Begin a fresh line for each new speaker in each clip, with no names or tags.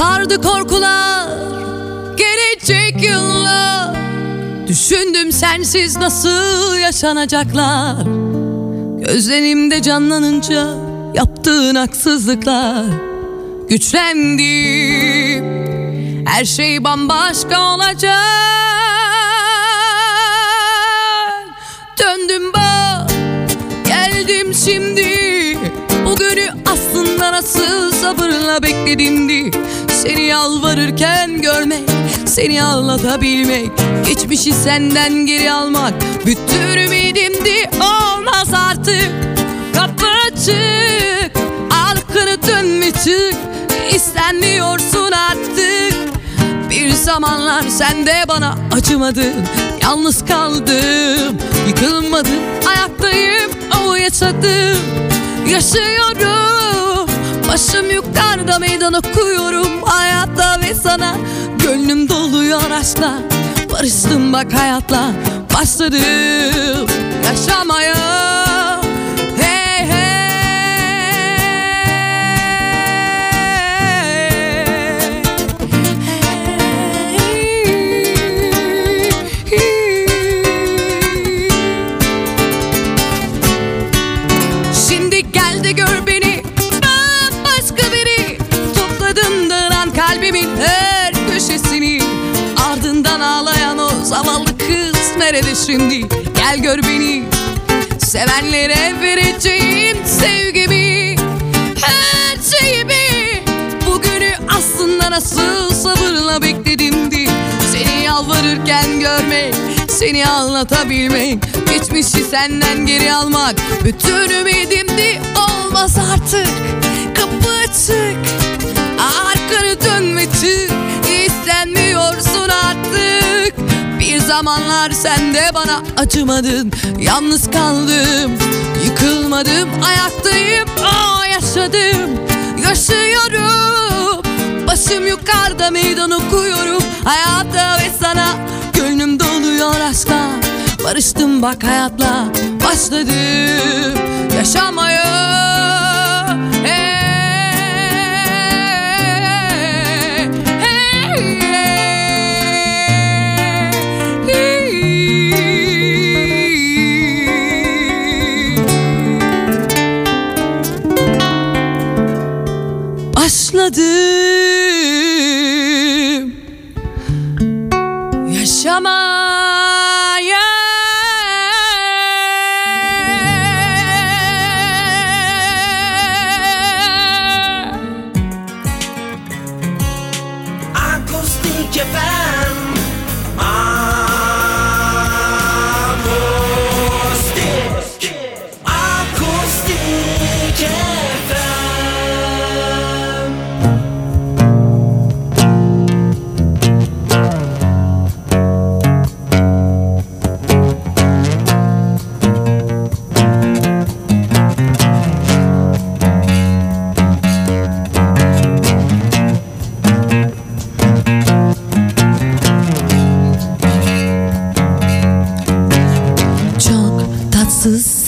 Sardı korkular gelecek yıllar. Düşündüm sensiz nasıl yaşanacaklar. Gözlerimde canlanınca yaptığın haksızlıklar. Güçlendim her şey bambaşka olacak. Döndüm bak geldim şimdi. Bugünü nasıl sabırla bekledimdi Seni yalvarırken görmek Seni anlatabilmek Geçmişi senden geri almak. Bütün ümidimdi olmaz artık. Kapı açık Arkanı dönme çık. İstenmiyorsun artık. Bir zamanlar sen de bana acımadın. Yalnız kaldım Yıkılmadım ayaktayım o yaşadım. Yaşıyorum Başım yukarıda meydan okuyorum Hayatta ve sana. Gönlüm doluyor aşkla Barıştım bak hayatla. Başladım yaşamaya kız nerede şimdi Gel gör beni. Sevenlere vereceğim sevgimi Her şeyimi. Bugünü aslında nasıl sabırla bekledimdi Seni yalvarırken görmek Seni anlatabilmek Geçmişi senden geri almak. Bütün ümidimdi olmaz artık. Kapı açık Arkanı dönme çık Bir zamanlar sen de bana acımadın. Yalnız kaldım Yıkılmadım ayaktayım. Aa, yaşadım Yaşıyorum. Başım yukarıda meydan okuyorum. Hayata ve sana Gönlüm doluyor aşkla. Barıştım bak hayatla Başladım. Yaşamaya Başladım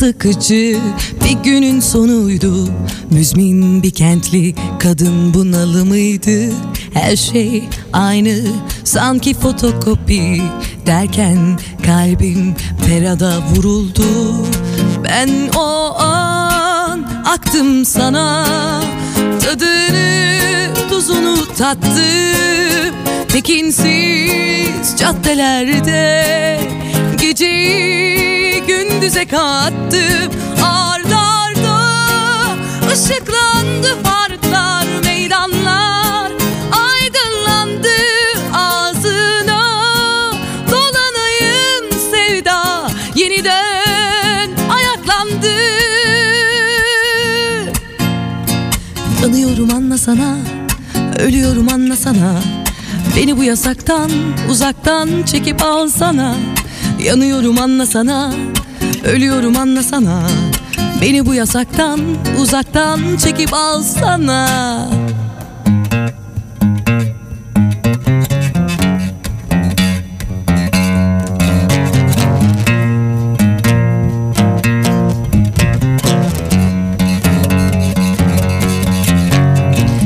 sıkıcı. Bir günün sonuydu. Müzmin bir kentli kadın bunalımıydı Her şey aynı. Sanki fotokopi Derken kalbim perada vuruldu. Ben o an aktım sana. Tadını tuzunu tattım. Tekinsiz caddelerde Geceyi gündüze kattım Ard arda ışıklandı parklar meydanlar Aydınlandı ağzına. Dolanayım sevda yeniden ayaklandı. Yanıyorum anlasana Ölüyorum anlasana Beni bu yasaktan uzaktan çekip alsana Yanıyorum anlasana Ölüyorum anlasana Beni bu yasaktan uzaktan çekip alsana.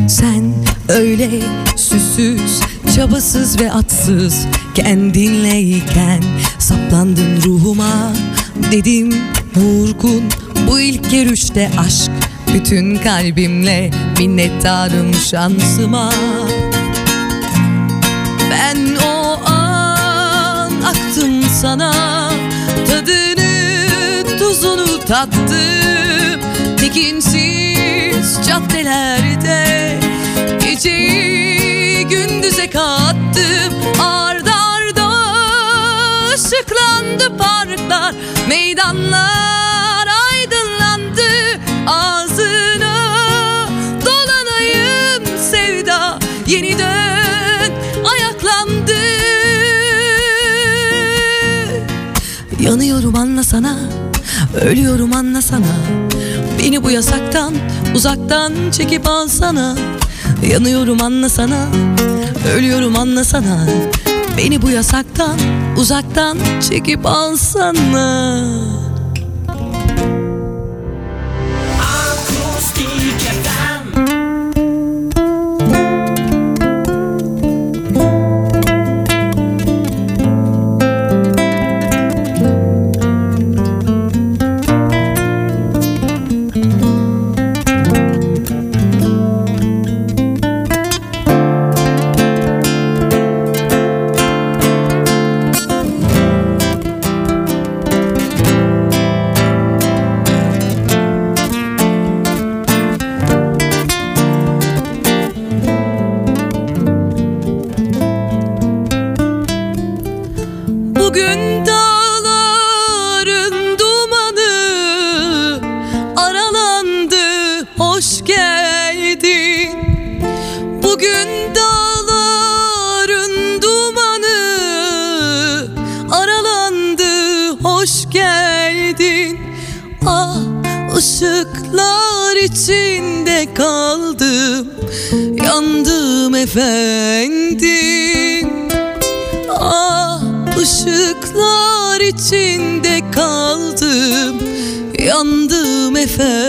Sen öyle Ölçüsüz, çabasız ve atsız Kendinleyken saplandın ruhuma Dedim vurgun bu ilk görüşte aşk Bütün kalbimle minnettarım şansıma. Ben o an aktım sana Tadını tuzunu tattım. Tekinsiz caddelerde Geceyi gündüze kattım. Ard arda ışıklandı parklar Meydanlar aydınlandı. Ağzına dolanayım sevda Yeniden ayaklandı. Yanıyorum anlasana Ölüyorum anlasana Beni bu yasaktan uzaktan çekip alsana. Yanıyorum anlasana Ölüyorum anlasana Beni bu yasaktan uzaktan çekip alsana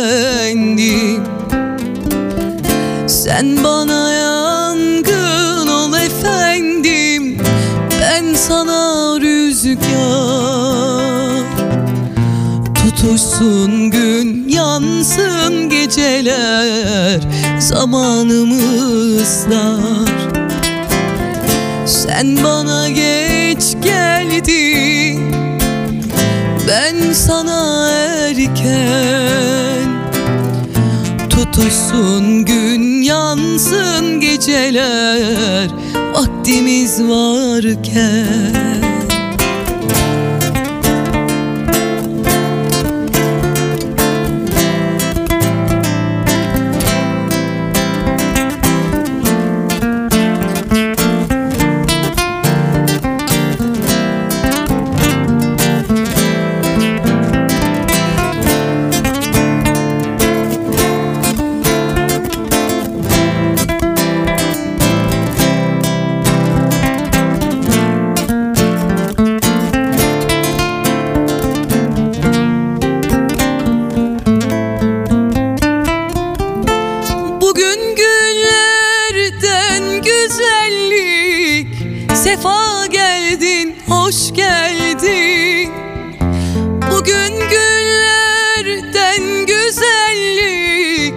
efendim Sen bana yangın ol efendim. Ben sana rüzgar. Tutuşsun gün yansın geceler. Zamanımız dar. Sen bana Tutuşsun gün yansın geceler Vaktimiz varken Bugün günlerden güzellik. Sefa geldin, hoş geldin. Bugün günlerden güzellik.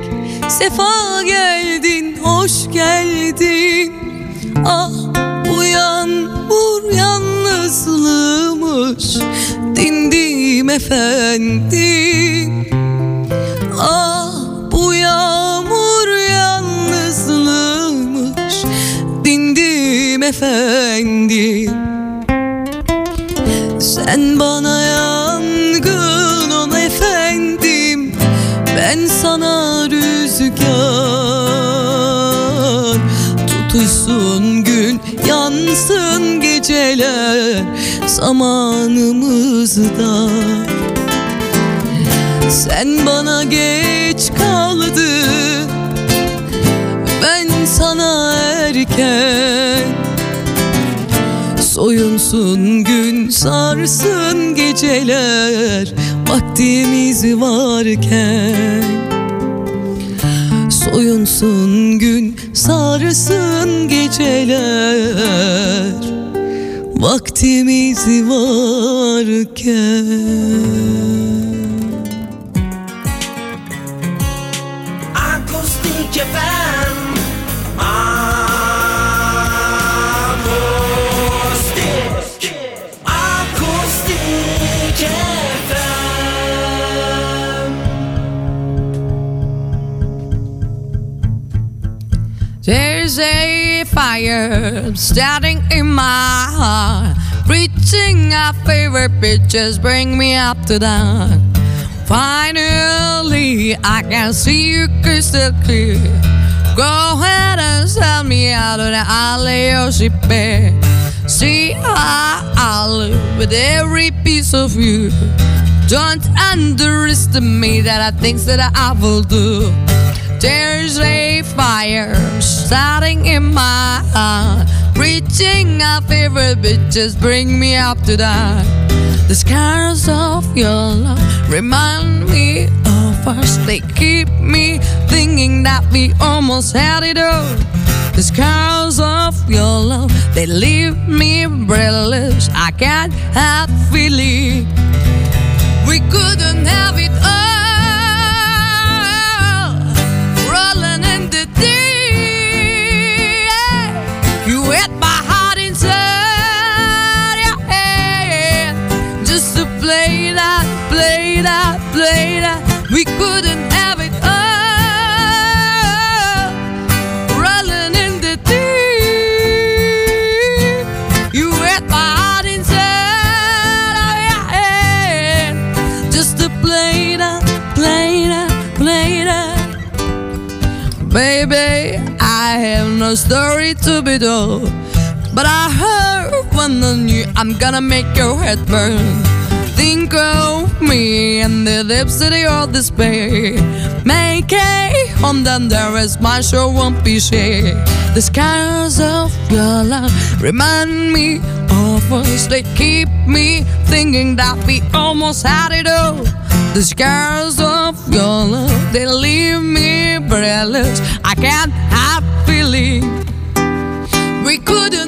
Sefa geldin, hoş geldin. Ah bu yağmur yalnızlığımış Dindim efendim Dindim efendim Sen bana yangın ol efendim. Ben sana rüzgar. Tutuşsun gün yansın geceler. Zamanımızda. Sen bana geç kaldın Ben sana erken Soyunsun gün sarsın geceler Vaktimiz varken. Soyunsun gün sarsın geceler Vaktimiz varken fire starting in my heart Reaching our favorite pictures bring me up to dawn Finally, I can see you crystal clear. Go ahead and sell me out of the alley of ship See how I live with every piece of you Don't underestimate that I think that I will do there's a fire starting in my heart. Reaching our favorite bitches bring me up to that. The scars of your love remind me of us. They keep me thinking that we almost had it all. The scars of your love, they leave me breathless. I can't help feeling we couldn't have it all. Story to be told. But I heard one on you, I'm gonna make your head burn. Think of me and the lips of your despair. Make a home, then there is my sure won't be share. The scars of your love remind me of us. They keep me thinking that we almost had it all. The scars of your love, they leave me breathless. I can't have believe. We could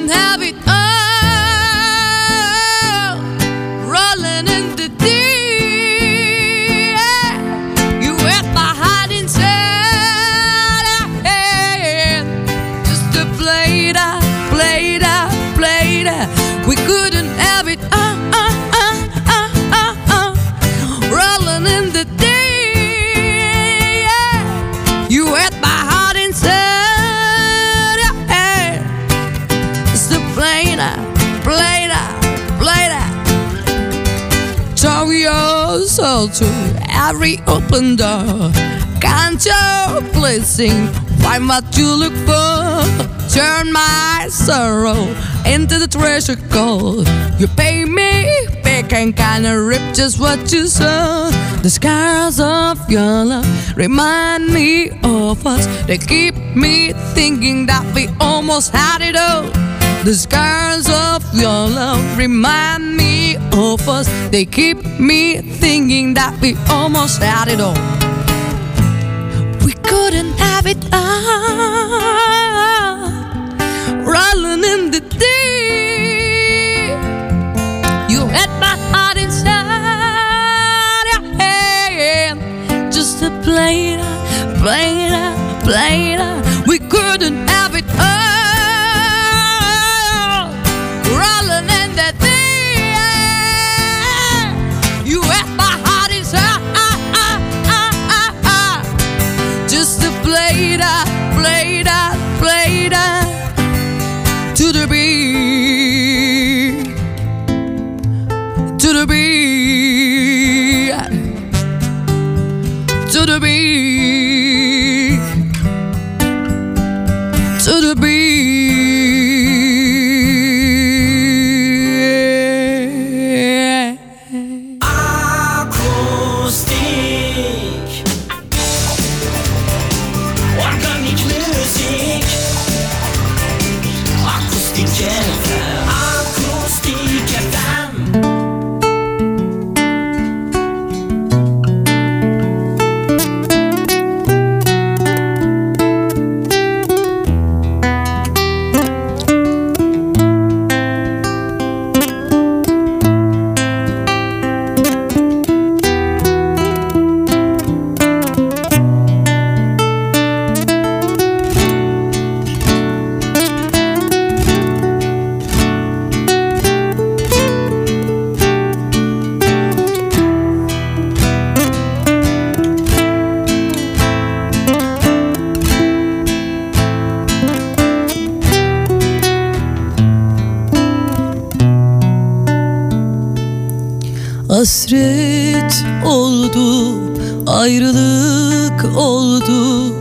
open door. Can't you please sing? Find what you look for. Turn my sorrow into the treasure gold. You pay me back and kinda rip just what you saw. The scars of your love remind me of us. They keep me thinking that we almost had it all. The scars of your love remind me of us. They keep me thinking that we almost had it all. We couldn't have it all. Rolling in the deep. You had my heart inside your hand. Just to play that, ayrılık oldu.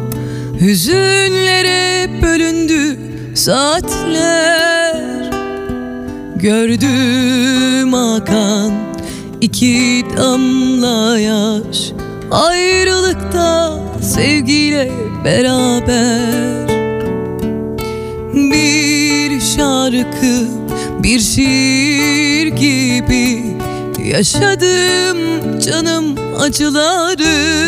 Hüzünlere bölündü saatler. Gördüm akan iki damla yaş. Ayrılıkta sevgiyle beraber. Bir şarkı bir şiir gibi Yaşadım canım acıları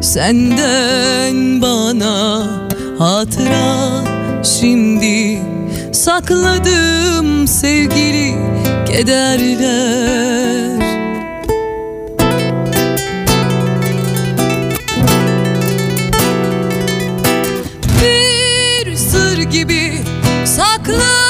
Senden bana hatıra şimdi Sakladım sevgili kederler. Bir sır gibi saklarım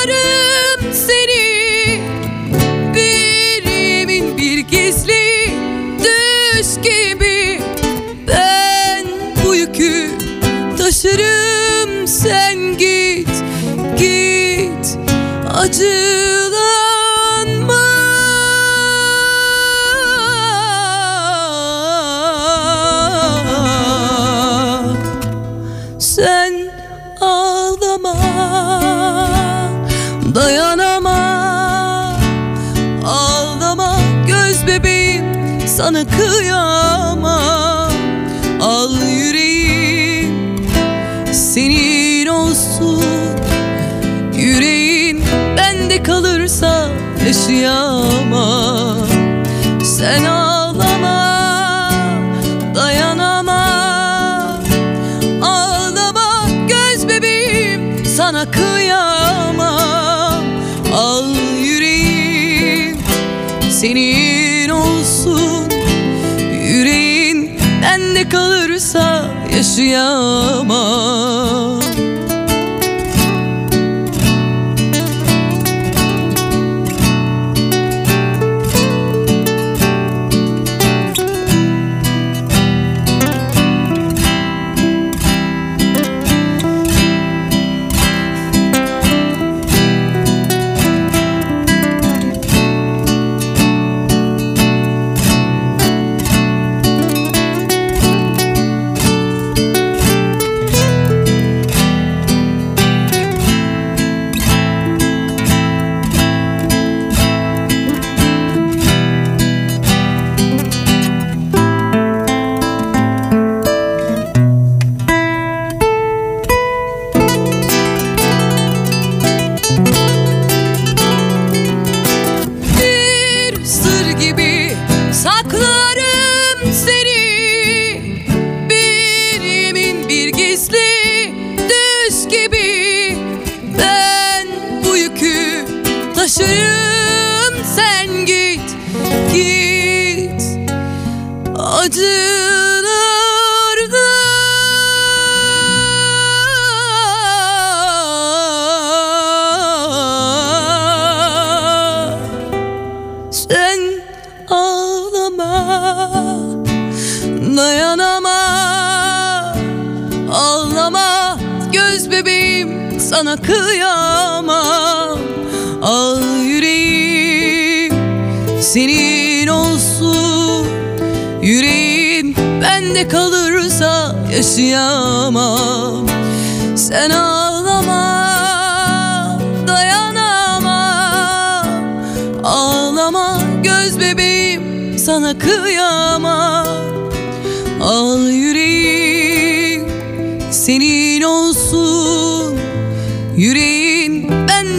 yaşayamam Sen ağlama Dayanamam Ağlama göz bebeğim sana kıyamam Al yüreğim senin olsun. Yüreğin bende kalırsa yaşayamam sana kıyamam. Al yüreğim Senin olsun. Yüreğin bende kalırsa yaşayamam. Sen ağlama Dayanamam. Ağlama göz bebeğim sana kıyamam. Al yüreğim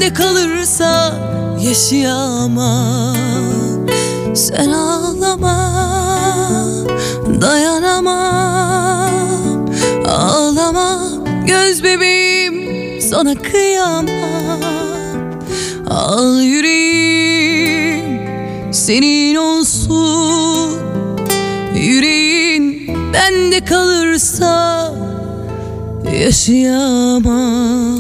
bende kalırsa yaşayamam. Sen ağlama dayanamam. Ağlama göz bebeğim sana kıyamam. Al yüreğim senin olsun. Yüreğin bende kalırsa yaşayamam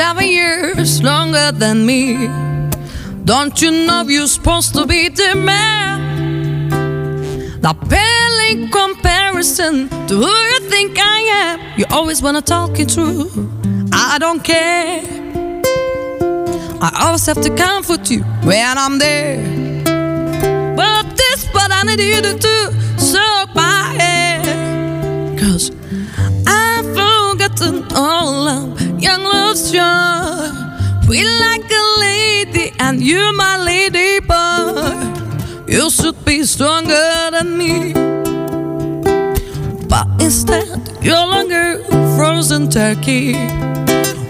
seven years longer than me. Don't you know you're supposed to be the man? The pale in comparison to who you think I am. You always wanna talk it through. I don't care. I always have to comfort you when I'm there. But this, but I need you to do soak. Cause I've forgotten all of young love's joy. Feel like a lady, and you're my lady boy. You should be stronger than me. But instead, you're longer frozen turkey.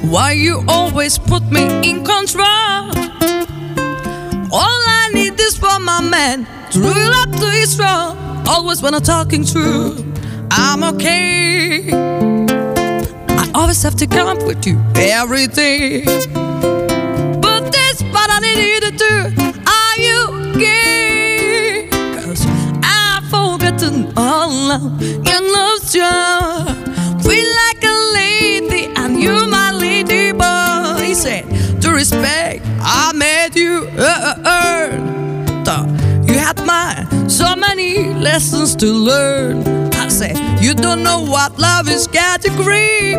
Why you always put me in control? All I need is for my man to rule up to his role. Always when I'm talking true, I'm okay. I always have to comfort you every day. But this what I need you to do. Are you okay? Cause I've forgotten all of young love's joy. Feel like a lady, and you're my lady boy. He said, to respect, I made you uh, uh, earn. You had mine, so many lessons to learn. I say, you don't know what love is category.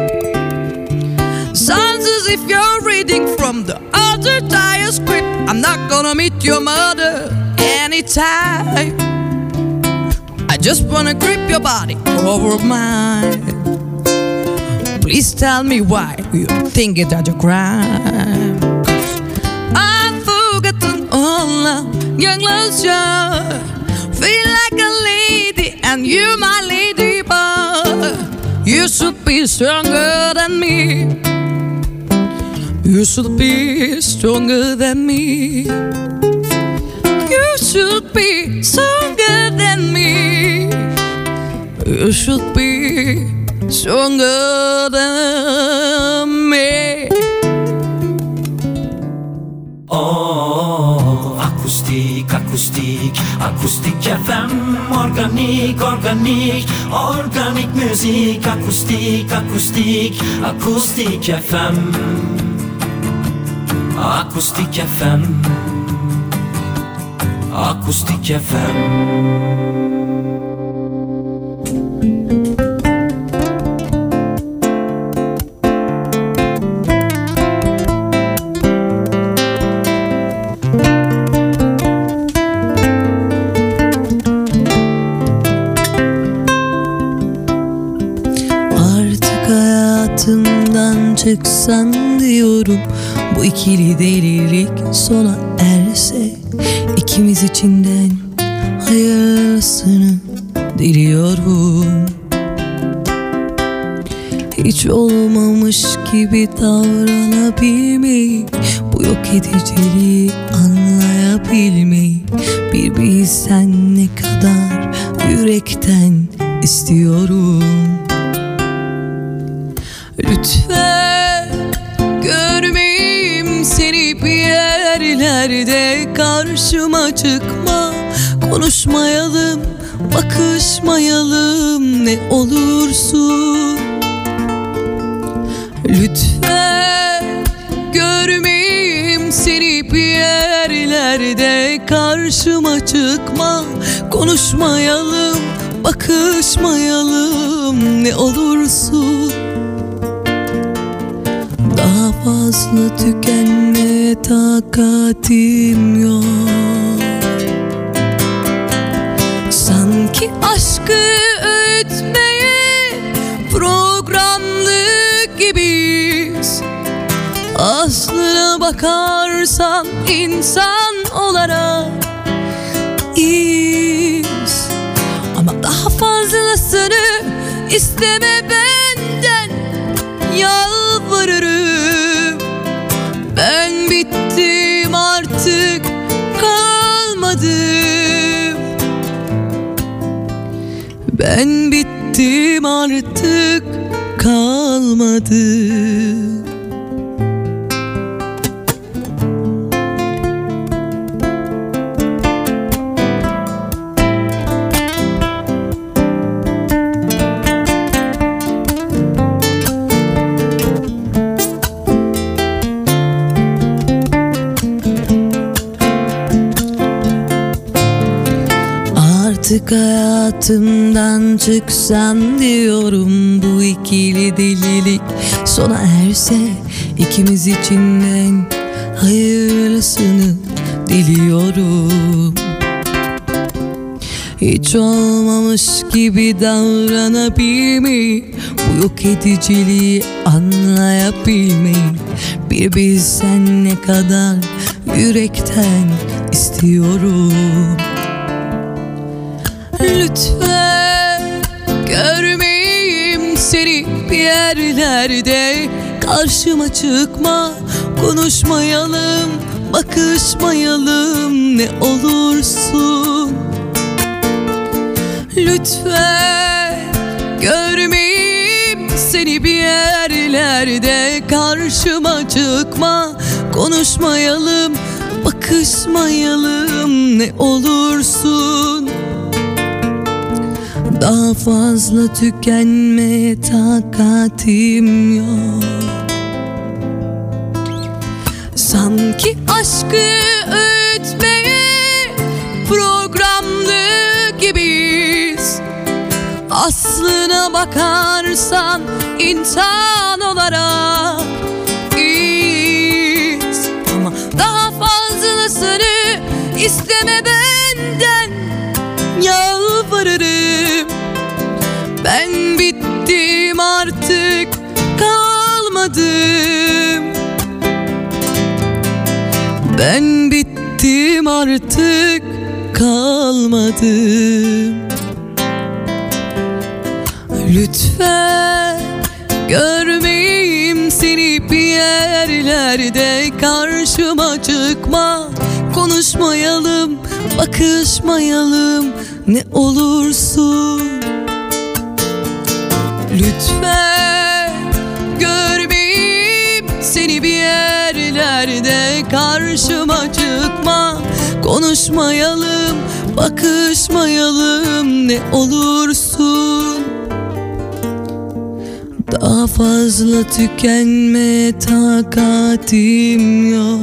Sounds as if you're reading from the other tire script. I'm not gonna meet your mother anytime. I just wanna grip your body over mine. Please tell me why you think it's a crime. I've young. Feel like a lady, and you're my lady boy. You should be stronger than me. You should be stronger than me. You should be stronger than me. You should be stronger than
akustik, akustik, akustik FM Organik, organik, organik müzik Akustik, akustik, akustik FM Akustik FM Akustik FM
çıksan diyorum. Bu ikili delilik sona erse ikimiz içinden hayırlısını diliyorum. Hiç olmamış gibi davranabilmeyi Bu yok ediciliği anlayabilmeyi Bir bilsen ne kadar yürekten istiyorum. Lütfen yerlerde Karşıma çıkma? Konuşmayalım bakışmayalım. Ne olursun? Lütfen görmeyeyim seni bir yerlerde Karşıma çıkma. Konuşmayalım bakışmayalım. Ne olursun? Daha fazla takatim yok. Sanki aşkı öğütmeye programlı gibiyiz. Aslına bakarsan insan olarak iyiyiz. Ama daha fazlasını isteme benden. Yalvarırım Ben bittim artık kalmadım hayatımdan çıksan diyorum Bu ikili delilik. Sona erse ikimiz içinden hayırlısını diliyorum. Hiç olmamış gibi davranabilmeyi Bu yok ediciliği anlayabilmeyi. Bir bilsen ne kadar yürekten istiyorum Lütfen. Görmeyeyim seni bir yerlerde. Karşıma çıkma konuşmayalım bakışmayalım ne olursun. Lütfen. Görmeyeyim seni bir yerlerde. Karşıma çıkma konuşmayalım bakışmayalım ne olursun Daha fazla tükenmeye takatim yok. Sanki aşkı öğütmeye programlı gibiyiz. Aslına bakarsan insan olarak iyiyiz. Ama daha fazlasını isteme benden Yalvarırım bittim artık kalmadım. Ben bittim artık kalmadım. Lütfen görmeyeyim seni bir yerlerde. Karşıma çıkma konuşmayalım bakışmayalım. Ne olursun Lütfen görmeyeyim seni bir yerlerde Karşıma çıkma. Konuşmayalım bakışmayalım ne olursun. Daha fazla tükenme takatim yok.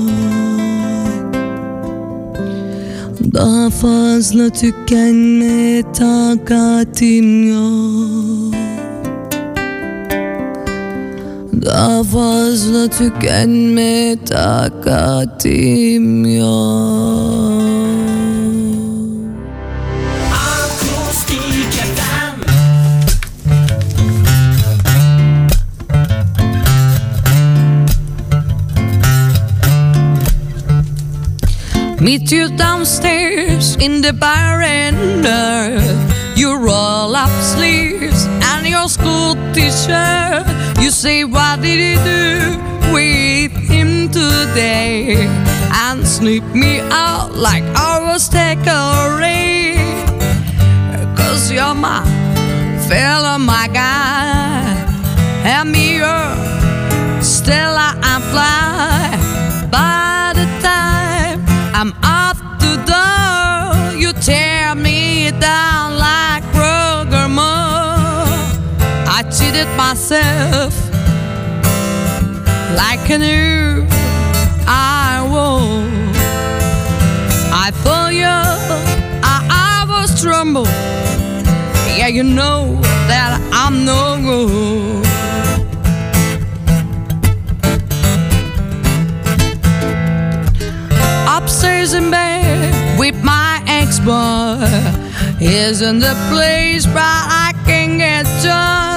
Daha fazla tükenme takatim yok Daha fazla tükenme takatim yok Meet you downstairs in the veranda. You roll up sleeves your school teacher. You say, What did you do with him today? And sneak me out like I was takeaway. Cause you're my fella, my guy. And me, your Stella and fly. By the time I'm out the door, you tear me down like I cheated myself like I knew I would. I thought you, I, I was tremble. Yeah, you know that I'm no good. upstairs in bed with my ex-boy. Isn't the place but I can get joy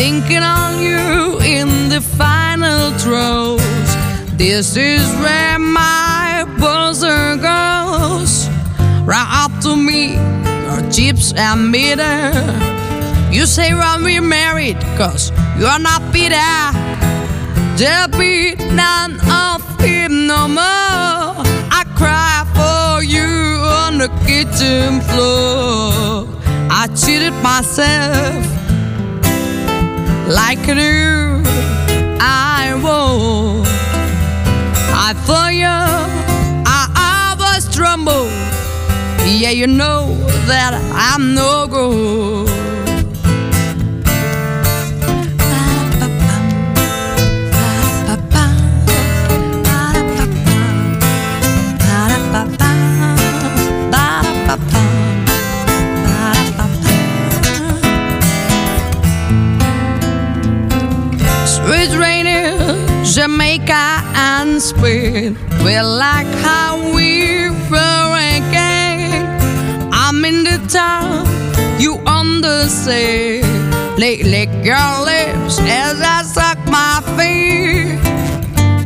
thinking on you in the final throes. This is where my buzzer goes. Right up to me, your chips and bitter. You say when we're married, cause you're not bitter. There'll be none of him no more. I cry for you on the kitchen floor. I cheated myself like I knew I would. I thought you, I, was tremble. Yeah, you know that I'm no good. Jamaica and Spain. We like how we're again. I'm in the town, you on the sea. Lick, lick your lips as I suck my feet.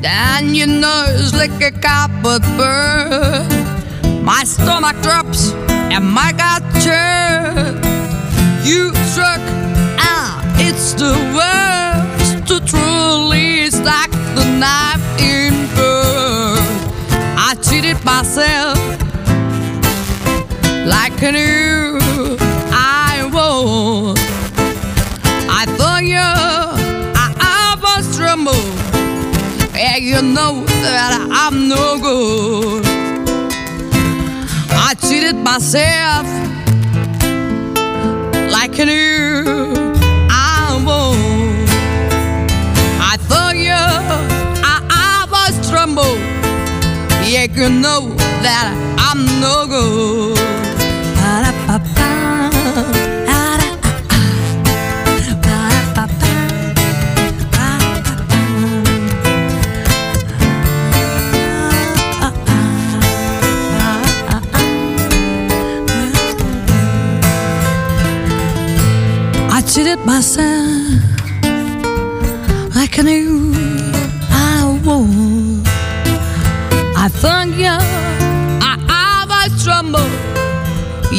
And your nose like a copper bird. My stomach drops and my gut churns. You struck out, it's the worst to truly stack the knife in bird. I cheated myself like I knew I was. I thought you, I, was tremble. Yeah, you know that I'm no good. I cheated myself like I knew You know that I'm no good. I cheated myself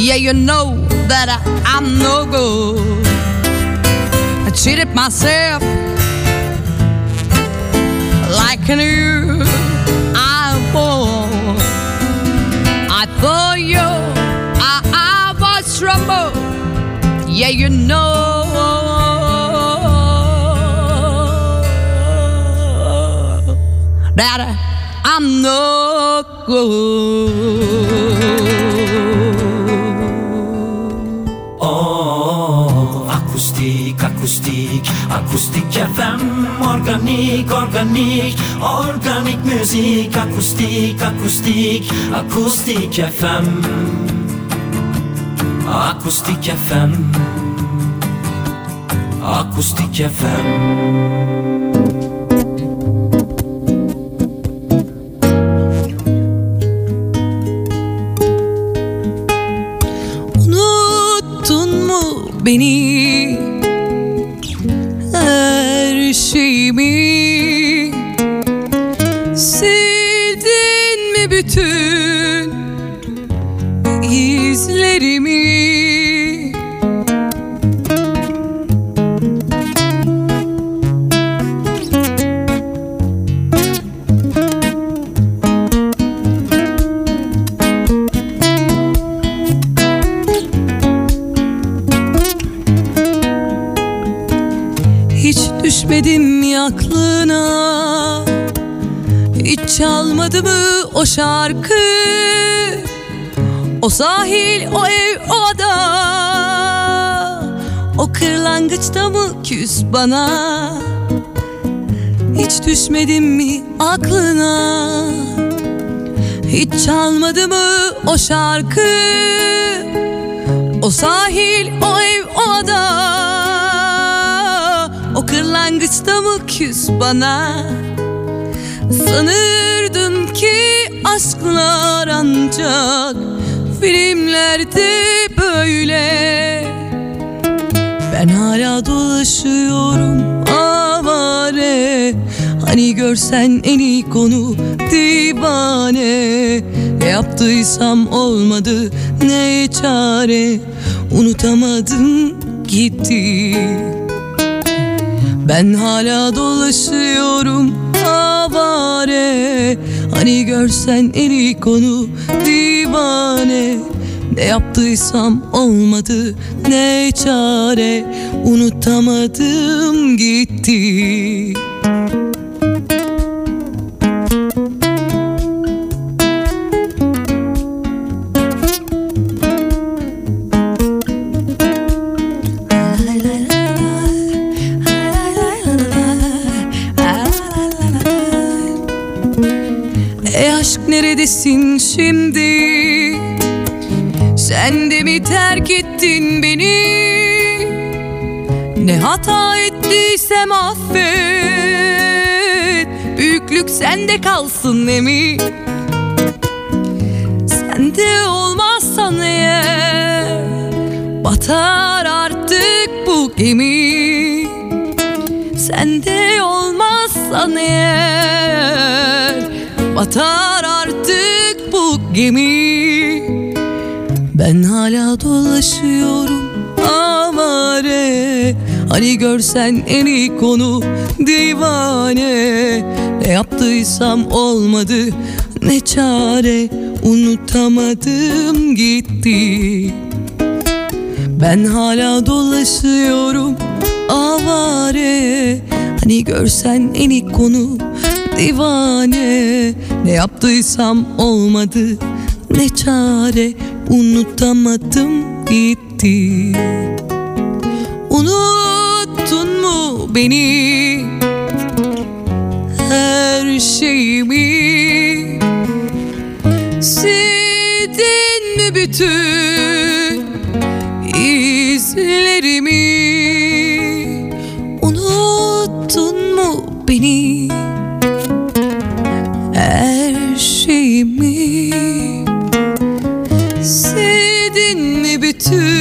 Yeah, you know that I, I'm no good. I cheated myself like I knew I would. I thought you, I, I was trouble. Yeah, you know. That I'm no good.
Akustik, akustik FM Organik, organik, organik müzik Akustik, akustik, akustik FM Akustik FM Akustik FM
Unuttun mu beni sahil, o ev, o ada O kırlangıçta mı küs bana? Hiç düşmedim mi aklına? Hiç çalmadı mı o şarkı? O sahil, o ev, o ada O kırlangıçta mı küs bana? Sanırdım ki aşklar ancak Filmlerde böyle. Ben hala dolaşıyorum avare. Hani görsen en iyi konu divane. Ne yaptıysam olmadı ne çare. Unutamadım gitti. Ben hala dolaşıyorum avare Hani görsen en iyi konu divane. Ne yaptıysam olmadı ne çare. Unutamadım gitti E aşk neredesin şimdi? Sen de mi terk ettin beni? Ne hata ettiysem affet Büyüklük sende kalsın emin Sende olmazsan eğer Batar artık bu gemi Sende olmazsan eğer Batar artık bu gemi. Ben hala dolaşıyorum amare Hani görsen en iyi konu divane. Ne yaptıysam olmadı ne çare Unutamadım gitti. Ben hala dolaşıyorum avare. Hani görsen en iyi konu divane. Ne yaptıysam olmadı ne çare. Unutamadım gitti. Unuttun mu beni? Her şeyimi. Sildin mi bütün izlerimi mi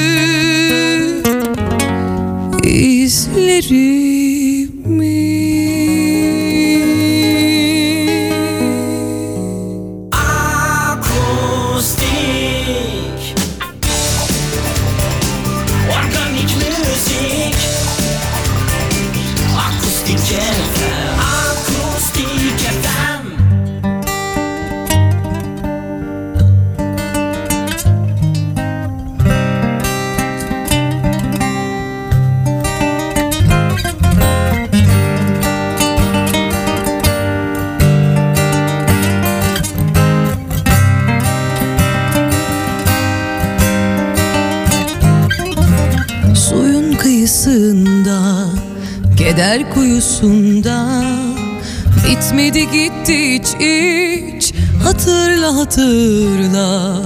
Hatırla.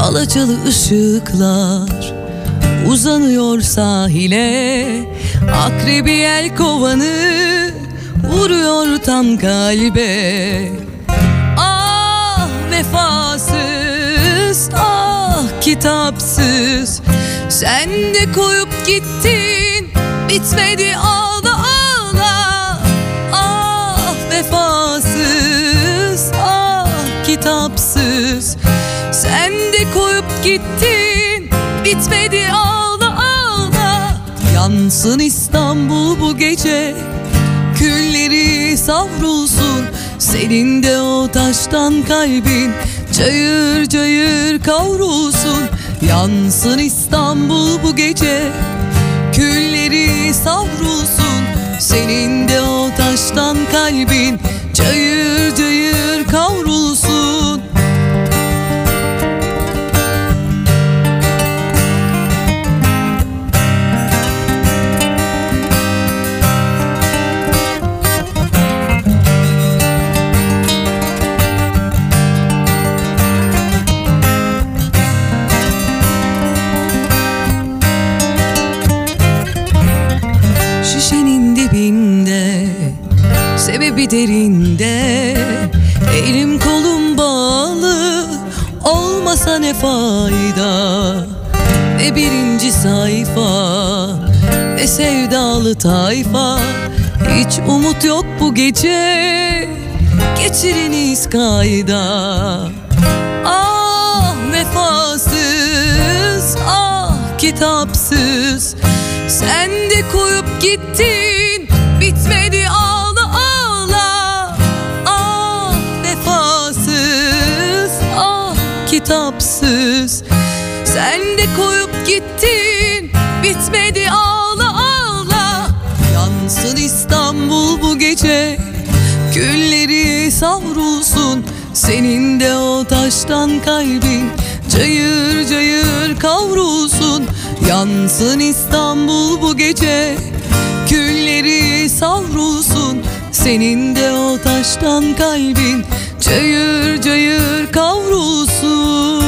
Alacalı ışıklar Uzanıyor sahile. Akrebi el kovanı Vuruyor tam kalbe. Ah vefasız ah kitapsız. Sen de koyup gittin bitmedi ağla kitapsız Sen de koyup gittin bitmedi ağla ağla. Yansın İstanbul bu gece Külleri savrulsun. Senin de o taştan kalbin Cayır cayır kavrulsun. Yansın İstanbul bu gece Külleri savrulsun. Senin de o taştan kalbin Cayır cayır kavrulsun derinde. Elim kolum bağlı Olmasa ne fayda? Ne birinci sayfa Ne sevdalı tayfa. Hiç umut yok bu gece Geçiriniz kayda kitapsız. Sen de koyup gittin bitmedi ağla ağla. Yansın İstanbul bu gece Külleri savrulsun. Senin de o taştan kalbin Cayır cayır kavrulsun. Yansın İstanbul bu gece Külleri savrulsun. Senin de o taştan kalbin Cayır cayır kavrulsun.